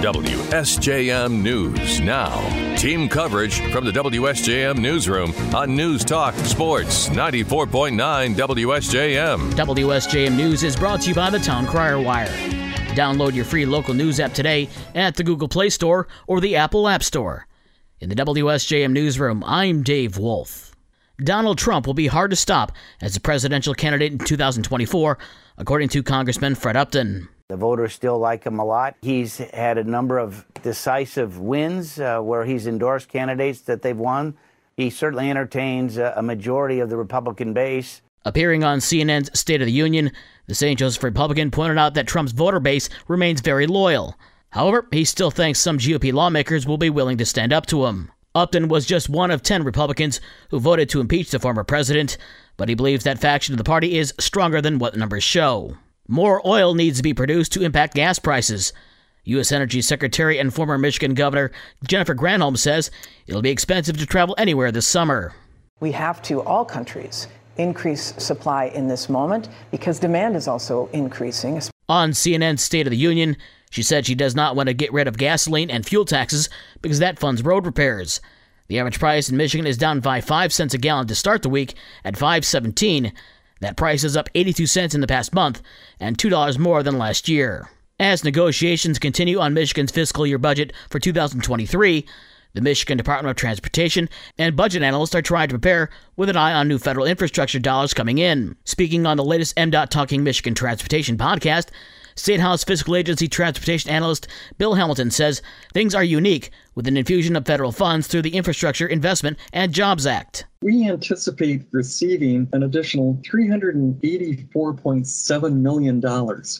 WSJM News now. Team coverage from the WSJM Newsroom on News Talk Sports 94.9 WSJM. WSJM News is brought to you by the Town Crier Wire. Download your free local news app today at the Google Play Store or the Apple App Store. In the WSJM Newsroom, I'm Dave Wolf. Donald Trump will be hard to stop as a presidential candidate in 2024, according to Congressman Fred Upton. The voters still like him a lot. He's had a number of decisive wins uh, where he's endorsed candidates that they've won. He certainly entertains a majority of the Republican base. Appearing on CNN's State of the Union, the St. Joseph Republican pointed out that Trump's voter base remains very loyal. However, he still thinks some GOP lawmakers will be willing to stand up to him. Upton was just one of 10 Republicans who voted to impeach the former president, but he believes that faction of the party is stronger than what the numbers show. More oil needs to be produced to impact gas prices. U.S. Energy Secretary and former Michigan Governor Jennifer Granholm says it'll be expensive to travel anywhere this summer. We have to, all countries, increase supply in this moment because demand is also increasing. On CNN's State of the Union, she said she does not want to get rid of gasoline and fuel taxes because that funds road repairs. The average price in Michigan is down by 5 cents a gallon to start the week at 5.17 that price is up 82 cents in the past month and $2 more than last year. As negotiations continue on Michigan's fiscal year budget for 2023, the Michigan Department of Transportation and budget analysts are trying to prepare with an eye on new federal infrastructure dollars coming in. Speaking on the latest MDOT Talking Michigan Transportation podcast, State House Fiscal Agency Transportation Analyst Bill Hamilton says things are unique with an infusion of federal funds through the Infrastructure Investment and Jobs Act. We anticipate receiving an additional $384.7 million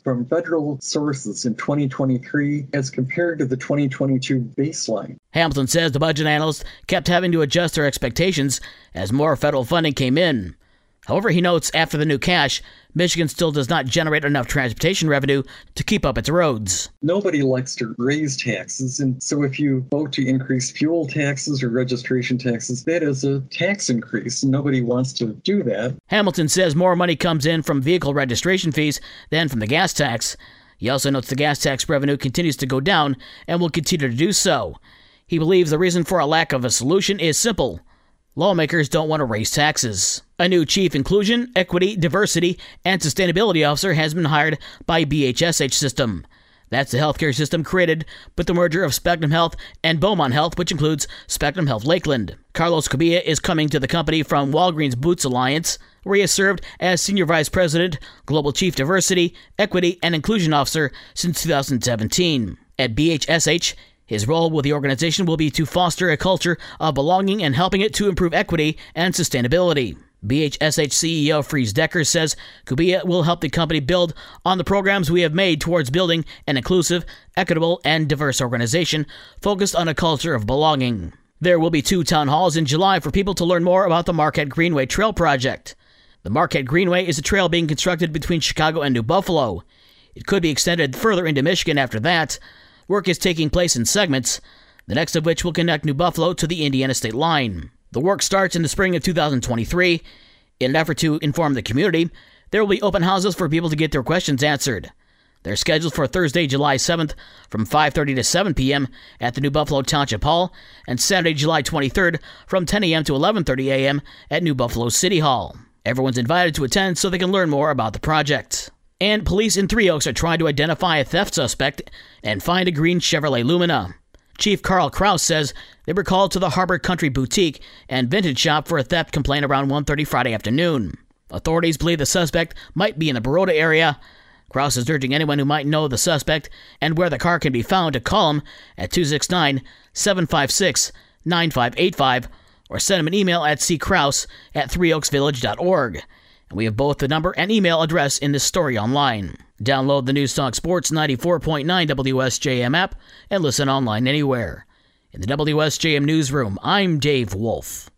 from federal sources in 2023 as compared to the 2022 baseline. Hamilton says the budget analysts kept having to adjust their expectations as more federal funding came in. However, he notes after the new cash, Michigan still does not generate enough transportation revenue to keep up its roads. Nobody likes to raise taxes, and so if you vote to increase fuel taxes or registration taxes, that is a tax increase. Nobody wants to do that. Hamilton says more money comes in from vehicle registration fees than from the gas tax. He also notes the gas tax revenue continues to go down and will continue to do so. He believes the reason for a lack of a solution is simple Lawmakers don't want to raise taxes. A new Chief Inclusion, Equity, Diversity, and Sustainability Officer has been hired by BHSH System. That's the healthcare system created with the merger of Spectrum Health and Beaumont Health, which includes Spectrum Health Lakeland. Carlos Cubilla is coming to the company from Walgreens Boots Alliance, where he has served as Senior Vice President, Global Chief Diversity, Equity, and Inclusion Officer since 2017. At BHSH, his role with the organization will be to foster a culture of belonging and helping it to improve equity and sustainability. BHSH CEO Freese Decker says Cubilla will help the company build on the programs we have made towards building an inclusive, equitable, and diverse organization focused on a culture of belonging. There will be two town halls in July for people to learn more about the Marquette Greenway Trail Project. The Marquette Greenway is a trail being constructed between Chicago and New Buffalo. It could be extended further into Michigan after that, Work is taking place in segments, the next of which will connect New Buffalo to the Indiana state line. The work starts in the spring of 2023. In an effort to inform the community, there will be open houses for people to get their questions answered. They're scheduled for Thursday, July 7th from 5:30 to 7 p.m. at the New Buffalo Township Hall and Saturday, July 23rd from 10 a.m. to 11:30 a.m. at New Buffalo City Hall. Everyone's invited to attend so they can learn more about the project. And police in Three Oaks are trying to identify a theft suspect and find a green Chevrolet Lumina. Chief Carl Kraus says they were called to the Harbor Country Boutique and Vintage Shop for a theft complaint around 1.30 Friday afternoon. Authorities believe the suspect might be in the Baroda area. Kraus is urging anyone who might know the suspect and where the car can be found to call him at 269 756 9585 or send him an email at ckraus at threeoaksvillage.org we have both the number and email address in this story online. Download the News Talk Sports 94.9 WSJM app and listen online anywhere. In the WSJM newsroom, I'm Dave Wolf.